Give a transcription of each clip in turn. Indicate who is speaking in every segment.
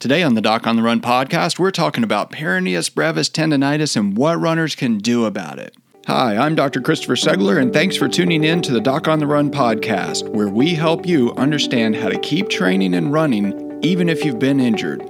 Speaker 1: Today on the Doc on the Run podcast, we're talking about peroneus brevis tendonitis and what runners can do about it. Hi, I'm Dr. Christopher Segler, and thanks for tuning in to the Doc on the Run podcast, where we help you understand how to keep training and running even if you've been injured.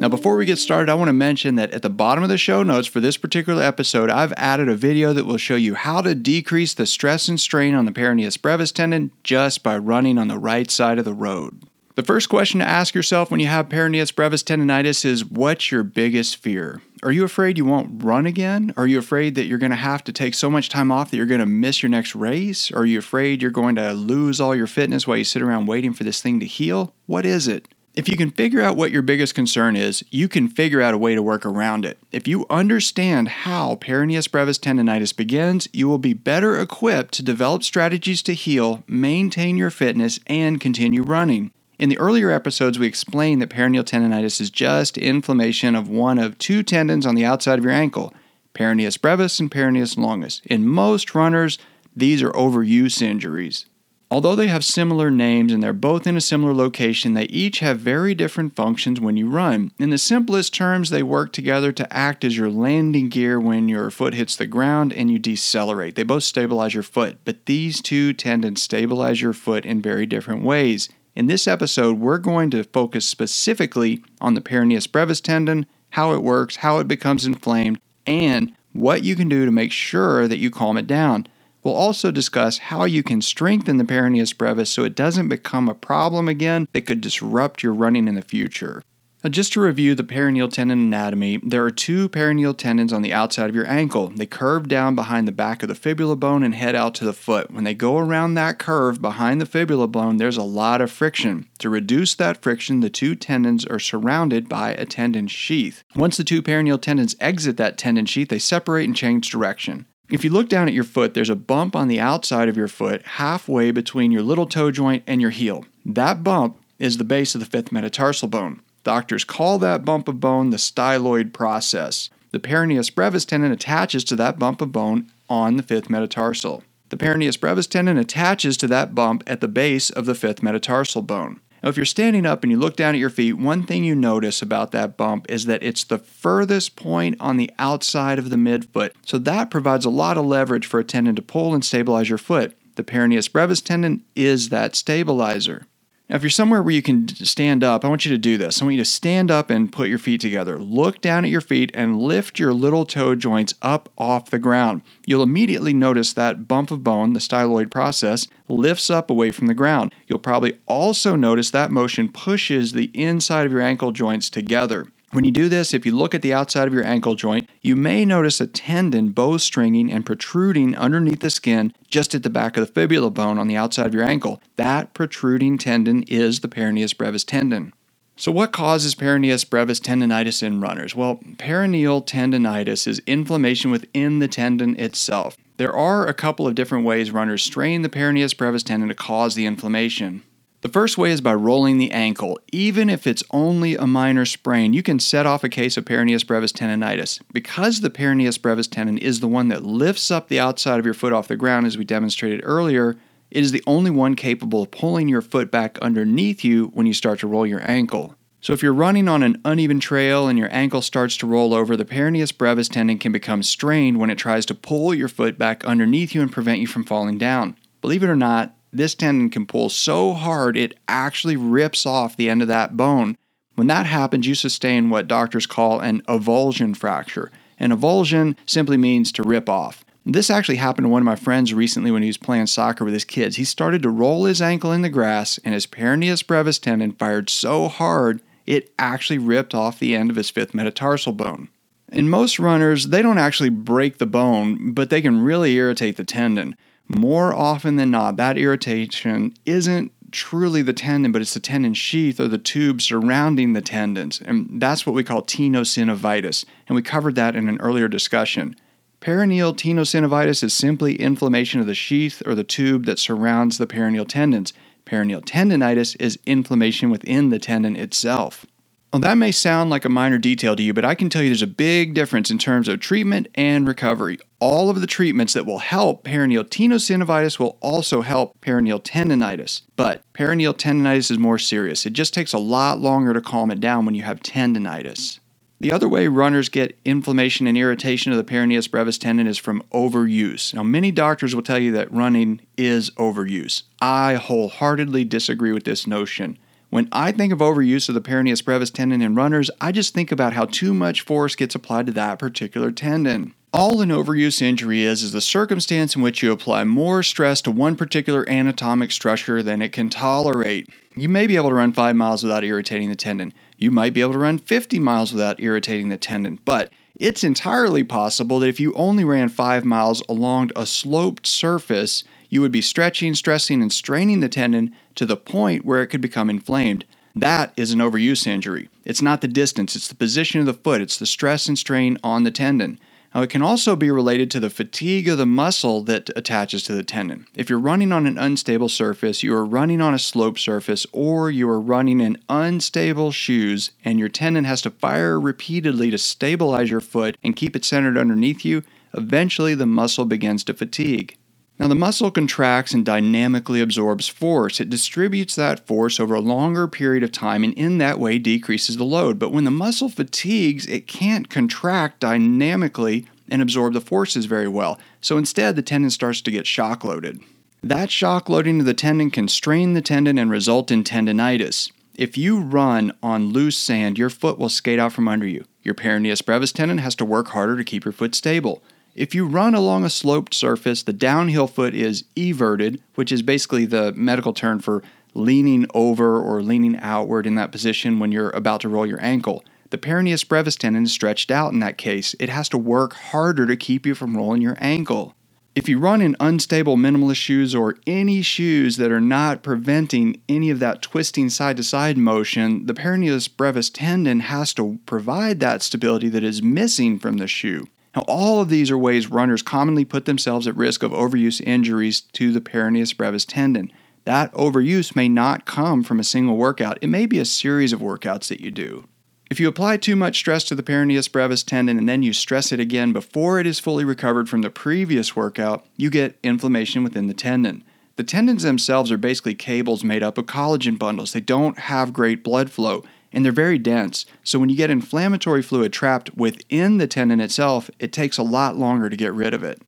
Speaker 1: Now, before we get started, I want to mention that at the bottom of the show notes for this particular episode, I've added a video that will show you how to decrease the stress and strain on the peroneus brevis tendon just by running on the right side of the road. The first question to ask yourself when you have peroneus brevis tendonitis is what's your biggest fear? Are you afraid you won't run again? Are you afraid that you're going to have to take so much time off that you're going to miss your next race? Are you afraid you're going to lose all your fitness while you sit around waiting for this thing to heal? What is it? If you can figure out what your biggest concern is, you can figure out a way to work around it. If you understand how peroneus brevis tendonitis begins, you will be better equipped to develop strategies to heal, maintain your fitness, and continue running. In the earlier episodes, we explained that peroneal tendonitis is just inflammation of one of two tendons on the outside of your ankle, peroneus brevis and peroneus longus. In most runners, these are overuse injuries. Although they have similar names and they're both in a similar location, they each have very different functions when you run. In the simplest terms, they work together to act as your landing gear when your foot hits the ground and you decelerate. They both stabilize your foot, but these two tendons stabilize your foot in very different ways. In this episode, we're going to focus specifically on the peroneus brevis tendon, how it works, how it becomes inflamed, and what you can do to make sure that you calm it down. We'll also discuss how you can strengthen the peroneus brevis so it doesn't become a problem again that could disrupt your running in the future. Now, just to review the peroneal tendon anatomy, there are two peroneal tendons on the outside of your ankle. They curve down behind the back of the fibula bone and head out to the foot. When they go around that curve behind the fibula bone, there's a lot of friction. To reduce that friction, the two tendons are surrounded by a tendon sheath. Once the two peroneal tendons exit that tendon sheath, they separate and change direction. If you look down at your foot, there's a bump on the outside of your foot halfway between your little toe joint and your heel. That bump is the base of the fifth metatarsal bone. Doctors call that bump of bone the styloid process. The peroneus brevis tendon attaches to that bump of bone on the fifth metatarsal. The peroneus brevis tendon attaches to that bump at the base of the fifth metatarsal bone. Now, if you're standing up and you look down at your feet, one thing you notice about that bump is that it's the furthest point on the outside of the midfoot. So that provides a lot of leverage for a tendon to pull and stabilize your foot. The peroneus brevis tendon is that stabilizer. Now, if you're somewhere where you can stand up, I want you to do this. I want you to stand up and put your feet together. Look down at your feet and lift your little toe joints up off the ground. You'll immediately notice that bump of bone, the styloid process, lifts up away from the ground. You'll probably also notice that motion pushes the inside of your ankle joints together. When you do this, if you look at the outside of your ankle joint, you may notice a tendon bowstringing and protruding underneath the skin just at the back of the fibula bone on the outside of your ankle. That protruding tendon is the peroneus brevis tendon. So, what causes peroneus brevis tendonitis in runners? Well, peroneal tendonitis is inflammation within the tendon itself. There are a couple of different ways runners strain the peroneus brevis tendon to cause the inflammation. The first way is by rolling the ankle. Even if it's only a minor sprain, you can set off a case of peroneus brevis tendonitis. Because the peroneus brevis tendon is the one that lifts up the outside of your foot off the ground, as we demonstrated earlier, it is the only one capable of pulling your foot back underneath you when you start to roll your ankle. So, if you're running on an uneven trail and your ankle starts to roll over, the peroneus brevis tendon can become strained when it tries to pull your foot back underneath you and prevent you from falling down. Believe it or not, this tendon can pull so hard it actually rips off the end of that bone. When that happens, you sustain what doctors call an avulsion fracture. An avulsion simply means to rip off. This actually happened to one of my friends recently when he was playing soccer with his kids. He started to roll his ankle in the grass, and his peroneus brevis tendon fired so hard it actually ripped off the end of his fifth metatarsal bone. In most runners, they don't actually break the bone, but they can really irritate the tendon more often than not, that irritation isn't truly the tendon, but it's the tendon sheath or the tube surrounding the tendons. And that's what we call tenosynovitis. And we covered that in an earlier discussion. Peroneal tenosynovitis is simply inflammation of the sheath or the tube that surrounds the peroneal tendons. Peroneal tendonitis is inflammation within the tendon itself. Well, that may sound like a minor detail to you, but I can tell you there's a big difference in terms of treatment and recovery. all of the treatments that will help peroneal tenosynovitis will also help peroneal tendonitis. But peroneal tendonitis is more serious. It just takes a lot longer to calm it down when you have tendonitis. The other way runners get inflammation and irritation of the peroneus brevis tendon is from overuse. Now, many doctors will tell you that running is overuse. I wholeheartedly disagree with this notion. When I think of overuse of the peroneus brevis tendon in runners, I just think about how too much force gets applied to that particular tendon. All an overuse injury is is the circumstance in which you apply more stress to one particular anatomic structure than it can tolerate. You may be able to run 5 miles without irritating the tendon. You might be able to run 50 miles without irritating the tendon, but it's entirely possible that if you only ran 5 miles along a sloped surface, you would be stretching, stressing, and straining the tendon to the point where it could become inflamed. That is an overuse injury. It's not the distance, it's the position of the foot, it's the stress and strain on the tendon. Now, it can also be related to the fatigue of the muscle that attaches to the tendon. If you're running on an unstable surface, you are running on a slope surface, or you are running in unstable shoes, and your tendon has to fire repeatedly to stabilize your foot and keep it centered underneath you, eventually the muscle begins to fatigue. Now, the muscle contracts and dynamically absorbs force. It distributes that force over a longer period of time and in that way decreases the load. But when the muscle fatigues, it can't contract dynamically and absorb the forces very well. So instead, the tendon starts to get shock loaded. That shock loading of the tendon can strain the tendon and result in tendonitis. If you run on loose sand, your foot will skate out from under you. Your peroneus brevis tendon has to work harder to keep your foot stable. If you run along a sloped surface, the downhill foot is everted, which is basically the medical term for leaning over or leaning outward in that position when you're about to roll your ankle. The peroneus brevis tendon is stretched out in that case. It has to work harder to keep you from rolling your ankle. If you run in unstable minimalist shoes or any shoes that are not preventing any of that twisting side to side motion, the peroneus brevis tendon has to provide that stability that is missing from the shoe. Now, all of these are ways runners commonly put themselves at risk of overuse injuries to the peroneus brevis tendon. That overuse may not come from a single workout, it may be a series of workouts that you do. If you apply too much stress to the peroneus brevis tendon and then you stress it again before it is fully recovered from the previous workout, you get inflammation within the tendon. The tendons themselves are basically cables made up of collagen bundles. They don't have great blood flow, and they're very dense. So when you get inflammatory fluid trapped within the tendon itself, it takes a lot longer to get rid of it.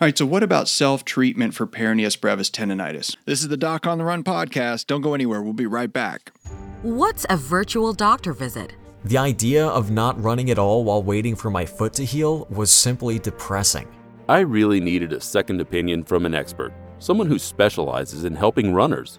Speaker 1: All right, so what about self treatment for peroneus brevis tendonitis? This is the Doc on the Run podcast. Don't go anywhere, we'll be right back.
Speaker 2: What's a virtual doctor visit?
Speaker 3: The idea of not running at all while waiting for my foot to heal was simply depressing.
Speaker 4: I really needed a second opinion from an expert, someone who specializes in helping runners.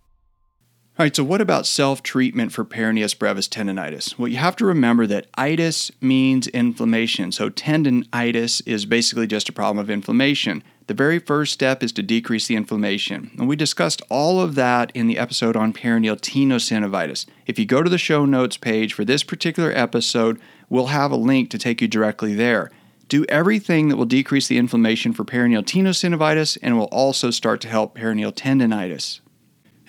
Speaker 1: All right, so what about self treatment for peroneus brevis tendonitis? Well, you have to remember that itis means inflammation. So, tendonitis is basically just a problem of inflammation. The very first step is to decrease the inflammation. And we discussed all of that in the episode on peroneal tenosynovitis. If you go to the show notes page for this particular episode, we'll have a link to take you directly there. Do everything that will decrease the inflammation for peroneal tenosynovitis and will also start to help peroneal tendonitis.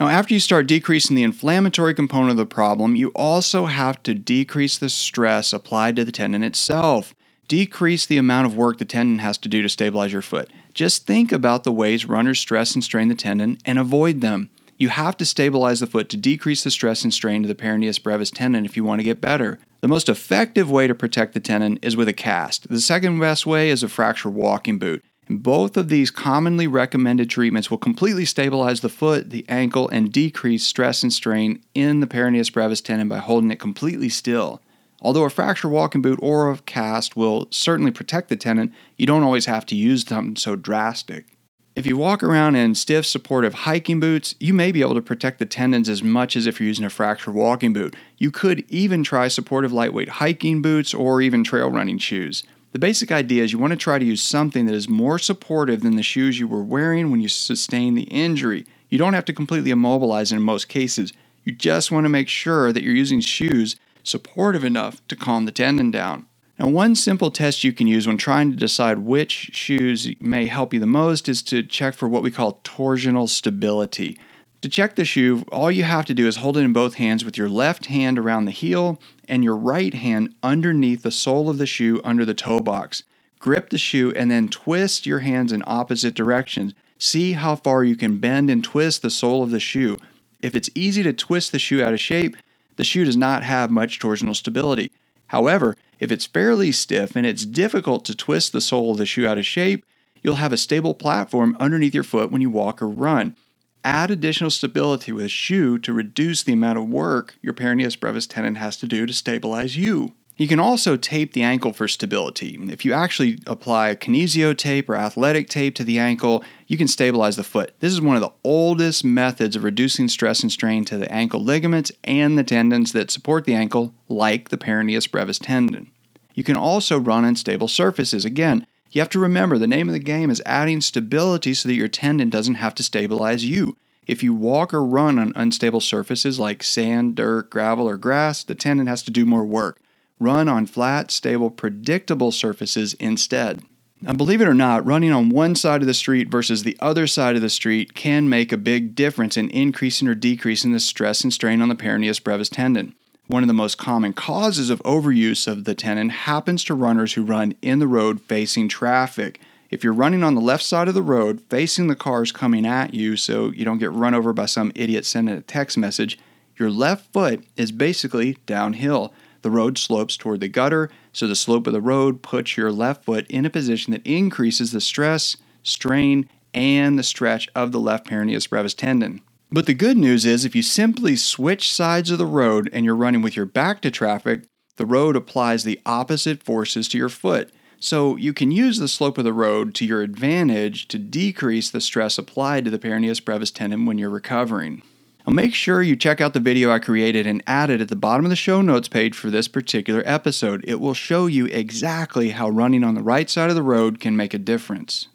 Speaker 1: Now, after you start decreasing the inflammatory component of the problem, you also have to decrease the stress applied to the tendon itself. decrease the amount of work the tendon has to do to stabilize your foot. Just think about the ways runners stress and strain the tendon and avoid them. You have to stabilize the foot to decrease the stress and strain to the peroneus brevis tendon if you want to get better. The most effective way to protect the tendon is with a cast. The second best way is a fracture walking boot. And both of these commonly recommended treatments will completely stabilize the foot, the ankle, and decrease stress and strain in the peroneus brevis tendon by holding it completely still. Although a fracture walking boot or a cast will certainly protect the tendon, you don't always have to use something so drastic. If you walk around in stiff, supportive hiking boots, you may be able to protect the tendons as much as if you're using a fracture walking boot. You could even try supportive lightweight hiking boots or even trail running shoes. The basic idea is you want to try to use something that is more supportive than the shoes you were wearing when you sustained the injury. You don't have to completely immobilize in most cases. You just want to make sure that you're using shoes supportive enough to calm the tendon down. Now, one simple test you can use when trying to decide which shoes may help you the most is to check for what we call torsional stability. To check the shoe, all you have to do is hold it in both hands with your left hand around the heel and your right hand underneath the sole of the shoe under the toe box. Grip the shoe and then twist your hands in opposite directions. See how far you can bend and twist the sole of the shoe. If it's easy to twist the shoe out of shape, the shoe does not have much torsional stability. However, if it's fairly stiff and it's difficult to twist the sole of the shoe out of shape, you'll have a stable platform underneath your foot when you walk or run. Add additional stability with a shoe to reduce the amount of work your peroneus brevis tendon has to do to stabilize you. You can also tape the ankle for stability. If you actually apply kinesio tape or athletic tape to the ankle, you can stabilize the foot. This is one of the oldest methods of reducing stress and strain to the ankle ligaments and the tendons that support the ankle, like the peroneus brevis tendon. You can also run on stable surfaces. Again, you have to remember the name of the game is adding stability so that your tendon doesn't have to stabilize you. If you walk or run on unstable surfaces like sand, dirt, gravel, or grass, the tendon has to do more work. Run on flat, stable, predictable surfaces instead. Now, believe it or not, running on one side of the street versus the other side of the street can make a big difference in increasing or decreasing the stress and strain on the peroneus brevis tendon. One of the most common causes of overuse of the tendon happens to runners who run in the road facing traffic. If you're running on the left side of the road facing the cars coming at you so you don't get run over by some idiot sending a text message, your left foot is basically downhill. The road slopes toward the gutter, so the slope of the road puts your left foot in a position that increases the stress, strain, and the stretch of the left peroneus brevis tendon. But the good news is if you simply switch sides of the road and you're running with your back to traffic, the road applies the opposite forces to your foot. So you can use the slope of the road to your advantage to decrease the stress applied to the peroneus brevis tendon when you're recovering. Now make sure you check out the video I created and added at the bottom of the show notes page for this particular episode. It will show you exactly how running on the right side of the road can make a difference.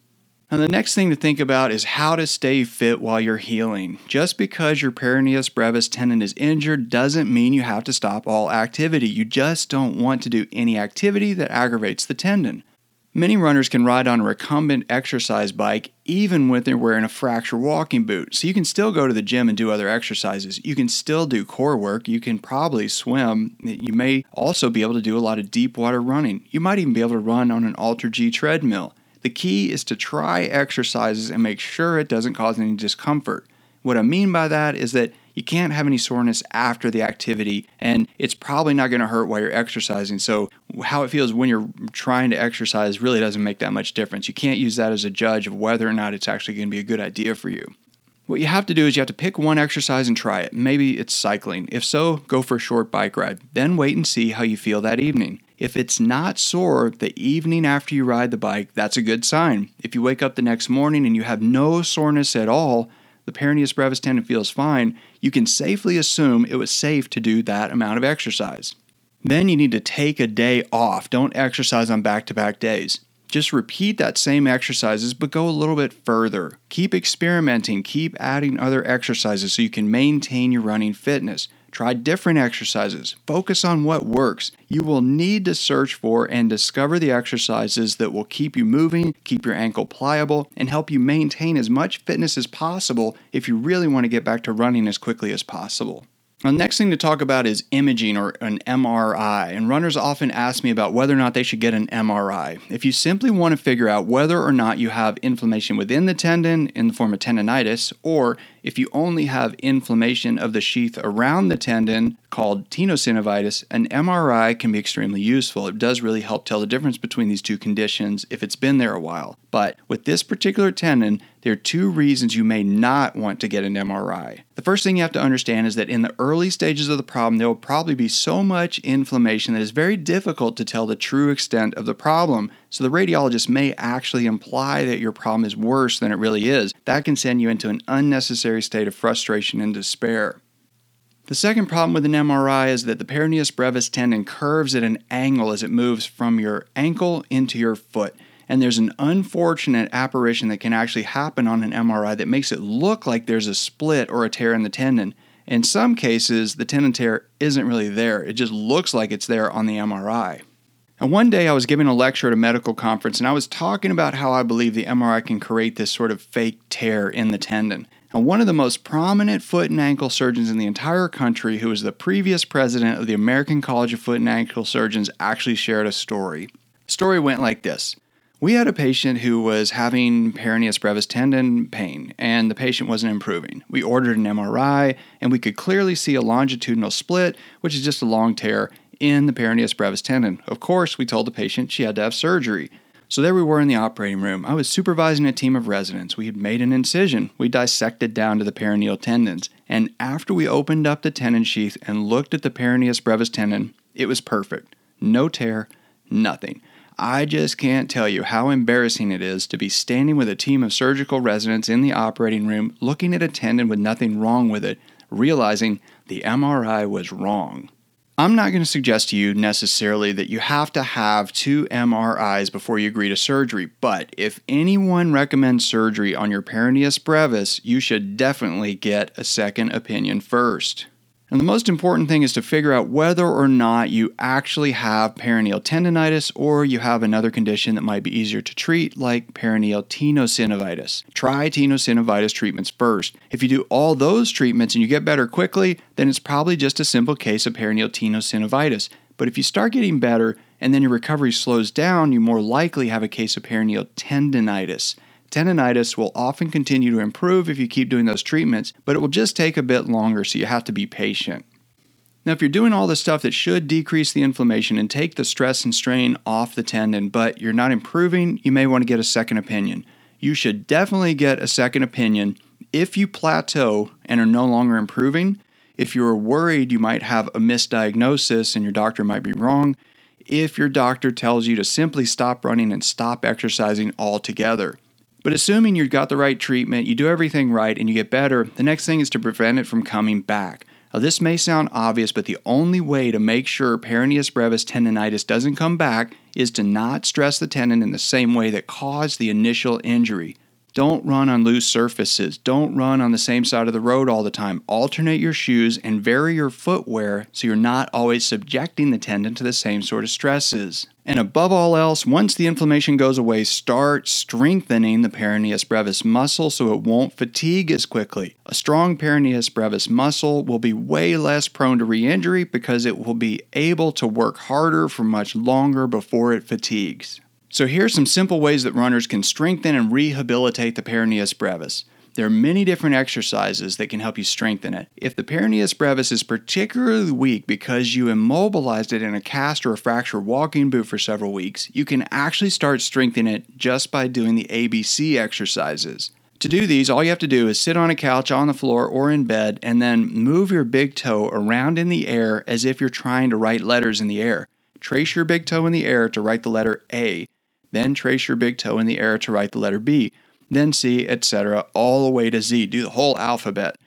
Speaker 1: Now, the next thing to think about is how to stay fit while you're healing. Just because your peroneus brevis tendon is injured doesn't mean you have to stop all activity. You just don't want to do any activity that aggravates the tendon. Many runners can ride on a recumbent exercise bike even when they're wearing a fracture walking boot. So you can still go to the gym and do other exercises. You can still do core work. You can probably swim. You may also be able to do a lot of deep water running. You might even be able to run on an AlterG treadmill. The key is to try exercises and make sure it doesn't cause any discomfort. What I mean by that is that you can't have any soreness after the activity, and it's probably not going to hurt while you're exercising. So, how it feels when you're trying to exercise really doesn't make that much difference. You can't use that as a judge of whether or not it's actually going to be a good idea for you. What you have to do is you have to pick one exercise and try it. Maybe it's cycling. If so, go for a short bike ride. Then wait and see how you feel that evening. If it's not sore the evening after you ride the bike, that's a good sign. If you wake up the next morning and you have no soreness at all, the peroneus brevis tendon feels fine, you can safely assume it was safe to do that amount of exercise. Then you need to take a day off. Don't exercise on back to back days. Just repeat that same exercises, but go a little bit further. Keep experimenting, keep adding other exercises so you can maintain your running fitness. Try different exercises. Focus on what works. You will need to search for and discover the exercises that will keep you moving, keep your ankle pliable, and help you maintain as much fitness as possible if you really want to get back to running as quickly as possible. The next thing to talk about is imaging or an MRI, and runners often ask me about whether or not they should get an MRI. If you simply want to figure out whether or not you have inflammation within the tendon in the form of tendonitis, or if you only have inflammation of the sheath around the tendon called tenosynovitis, an MRI can be extremely useful. It does really help tell the difference between these two conditions if it's been there a while. But with this particular tendon, there are two reasons you may not want to get an MRI. The first thing you have to understand is that in the early stages of the problem, there will probably be so much inflammation that it's very difficult to tell the true extent of the problem. So the radiologist may actually imply that your problem is worse than it really is. That can send you into an unnecessary state of frustration and despair. The second problem with an MRI is that the peroneus brevis tendon curves at an angle as it moves from your ankle into your foot. And there's an unfortunate apparition that can actually happen on an MRI that makes it look like there's a split or a tear in the tendon. In some cases, the tendon tear isn't really there, it just looks like it's there on the MRI. And one day I was giving a lecture at a medical conference and I was talking about how I believe the MRI can create this sort of fake tear in the tendon. And one of the most prominent foot and ankle surgeons in the entire country, who was the previous president of the American College of Foot and Ankle Surgeons, actually shared a story. Story went like this. We had a patient who was having peroneus brevis tendon pain, and the patient wasn't improving. We ordered an MRI, and we could clearly see a longitudinal split, which is just a long tear in the peroneus brevis tendon. Of course, we told the patient she had to have surgery. So there we were in the operating room. I was supervising a team of residents. We had made an incision. We dissected down to the peroneal tendons. And after we opened up the tendon sheath and looked at the peroneus brevis tendon, it was perfect. No tear, nothing. I just can't tell you how embarrassing it is to be standing with a team of surgical residents in the operating room looking at a tendon with nothing wrong with it, realizing the MRI was wrong. I'm not going to suggest to you necessarily that you have to have two MRIs before you agree to surgery, but if anyone recommends surgery on your peroneus brevis, you should definitely get a second opinion first. And the most important thing is to figure out whether or not you actually have peroneal tendonitis or you have another condition that might be easier to treat, like peroneal tenosynovitis. Try tenosynovitis treatments first. If you do all those treatments and you get better quickly, then it's probably just a simple case of peroneal tenosynovitis. But if you start getting better and then your recovery slows down, you more likely have a case of peroneal tendonitis. Tendonitis will often continue to improve if you keep doing those treatments, but it will just take a bit longer, so you have to be patient. Now, if you're doing all the stuff that should decrease the inflammation and take the stress and strain off the tendon, but you're not improving, you may want to get a second opinion. You should definitely get a second opinion if you plateau and are no longer improving, if you're worried you might have a misdiagnosis and your doctor might be wrong, if your doctor tells you to simply stop running and stop exercising altogether. But assuming you've got the right treatment, you do everything right, and you get better, the next thing is to prevent it from coming back. Now, this may sound obvious, but the only way to make sure peroneus brevis tendonitis doesn't come back is to not stress the tendon in the same way that caused the initial injury. Don't run on loose surfaces. Don't run on the same side of the road all the time. Alternate your shoes and vary your footwear so you're not always subjecting the tendon to the same sort of stresses. And above all else, once the inflammation goes away, start strengthening the peroneus brevis muscle so it won't fatigue as quickly. A strong peroneus brevis muscle will be way less prone to re injury because it will be able to work harder for much longer before it fatigues. So, here are some simple ways that runners can strengthen and rehabilitate the peroneus brevis. There are many different exercises that can help you strengthen it. If the peroneus brevis is particularly weak because you immobilized it in a cast or a fracture walking boot for several weeks, you can actually start strengthening it just by doing the ABC exercises. To do these, all you have to do is sit on a couch, on the floor, or in bed, and then move your big toe around in the air as if you're trying to write letters in the air. Trace your big toe in the air to write the letter A. Then trace your big toe in the air to write the letter B, then C, etc., all the way to Z. Do the whole alphabet.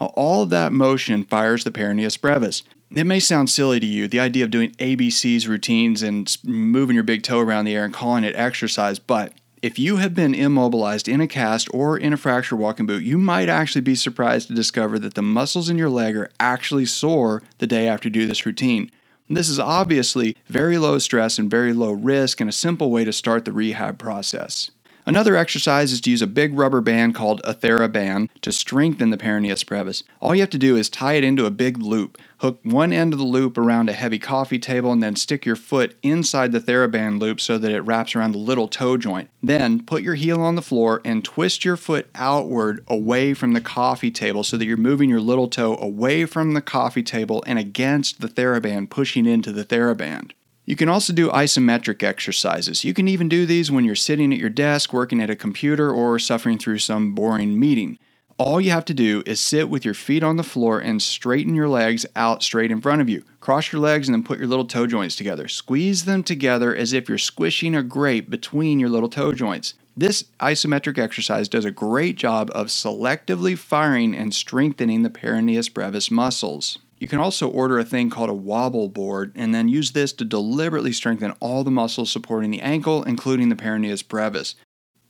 Speaker 1: Now, all of that motion fires the peroneus brevis. It may sound silly to you, the idea of doing ABC's routines and moving your big toe around the air and calling it exercise, but if you have been immobilized in a cast or in a fracture walking boot, you might actually be surprised to discover that the muscles in your leg are actually sore the day after you do this routine. This is obviously very low stress and very low risk and a simple way to start the rehab process. Another exercise is to use a big rubber band called a TheraBand to strengthen the peroneus brevis. All you have to do is tie it into a big loop. Hook one end of the loop around a heavy coffee table and then stick your foot inside the TheraBand loop so that it wraps around the little toe joint. Then put your heel on the floor and twist your foot outward away from the coffee table so that you're moving your little toe away from the coffee table and against the TheraBand, pushing into the TheraBand. You can also do isometric exercises. You can even do these when you're sitting at your desk, working at a computer, or suffering through some boring meeting. All you have to do is sit with your feet on the floor and straighten your legs out straight in front of you. Cross your legs and then put your little toe joints together. Squeeze them together as if you're squishing a grape between your little toe joints. This isometric exercise does a great job of selectively firing and strengthening the peroneus brevis muscles. You can also order a thing called a wobble board and then use this to deliberately strengthen all the muscles supporting the ankle, including the peroneus brevis.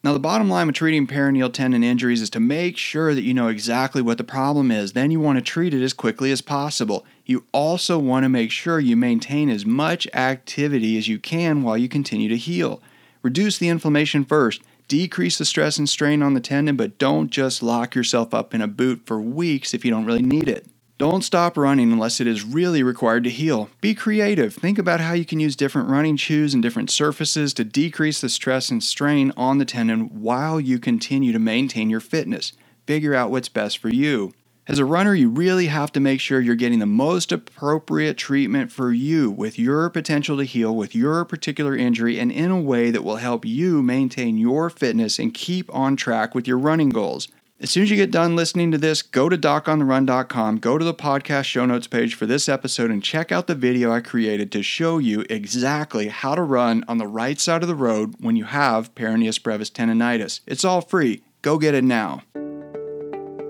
Speaker 1: Now, the bottom line with treating peroneal tendon injuries is to make sure that you know exactly what the problem is. Then you want to treat it as quickly as possible. You also want to make sure you maintain as much activity as you can while you continue to heal. Reduce the inflammation first. Decrease the stress and strain on the tendon, but don't just lock yourself up in a boot for weeks if you don't really need it. Don't stop running unless it is really required to heal. Be creative. Think about how you can use different running shoes and different surfaces to decrease the stress and strain on the tendon while you continue to maintain your fitness. Figure out what's best for you. As a runner, you really have to make sure you're getting the most appropriate treatment for you with your potential to heal with your particular injury and in a way that will help you maintain your fitness and keep on track with your running goals. As soon as you get done listening to this, go to docontherun.com, go to the podcast show notes page for this episode, and check out the video I created to show you exactly how to run on the right side of the road when you have peroneus brevis tendonitis. It's all free. Go get it now.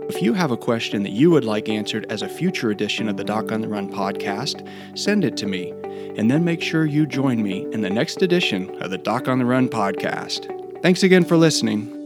Speaker 1: If you have a question that you would like answered as a future edition of the Doc on the Run podcast, send it to me, and then make sure you join me in the next edition of the Doc on the Run podcast. Thanks again for listening.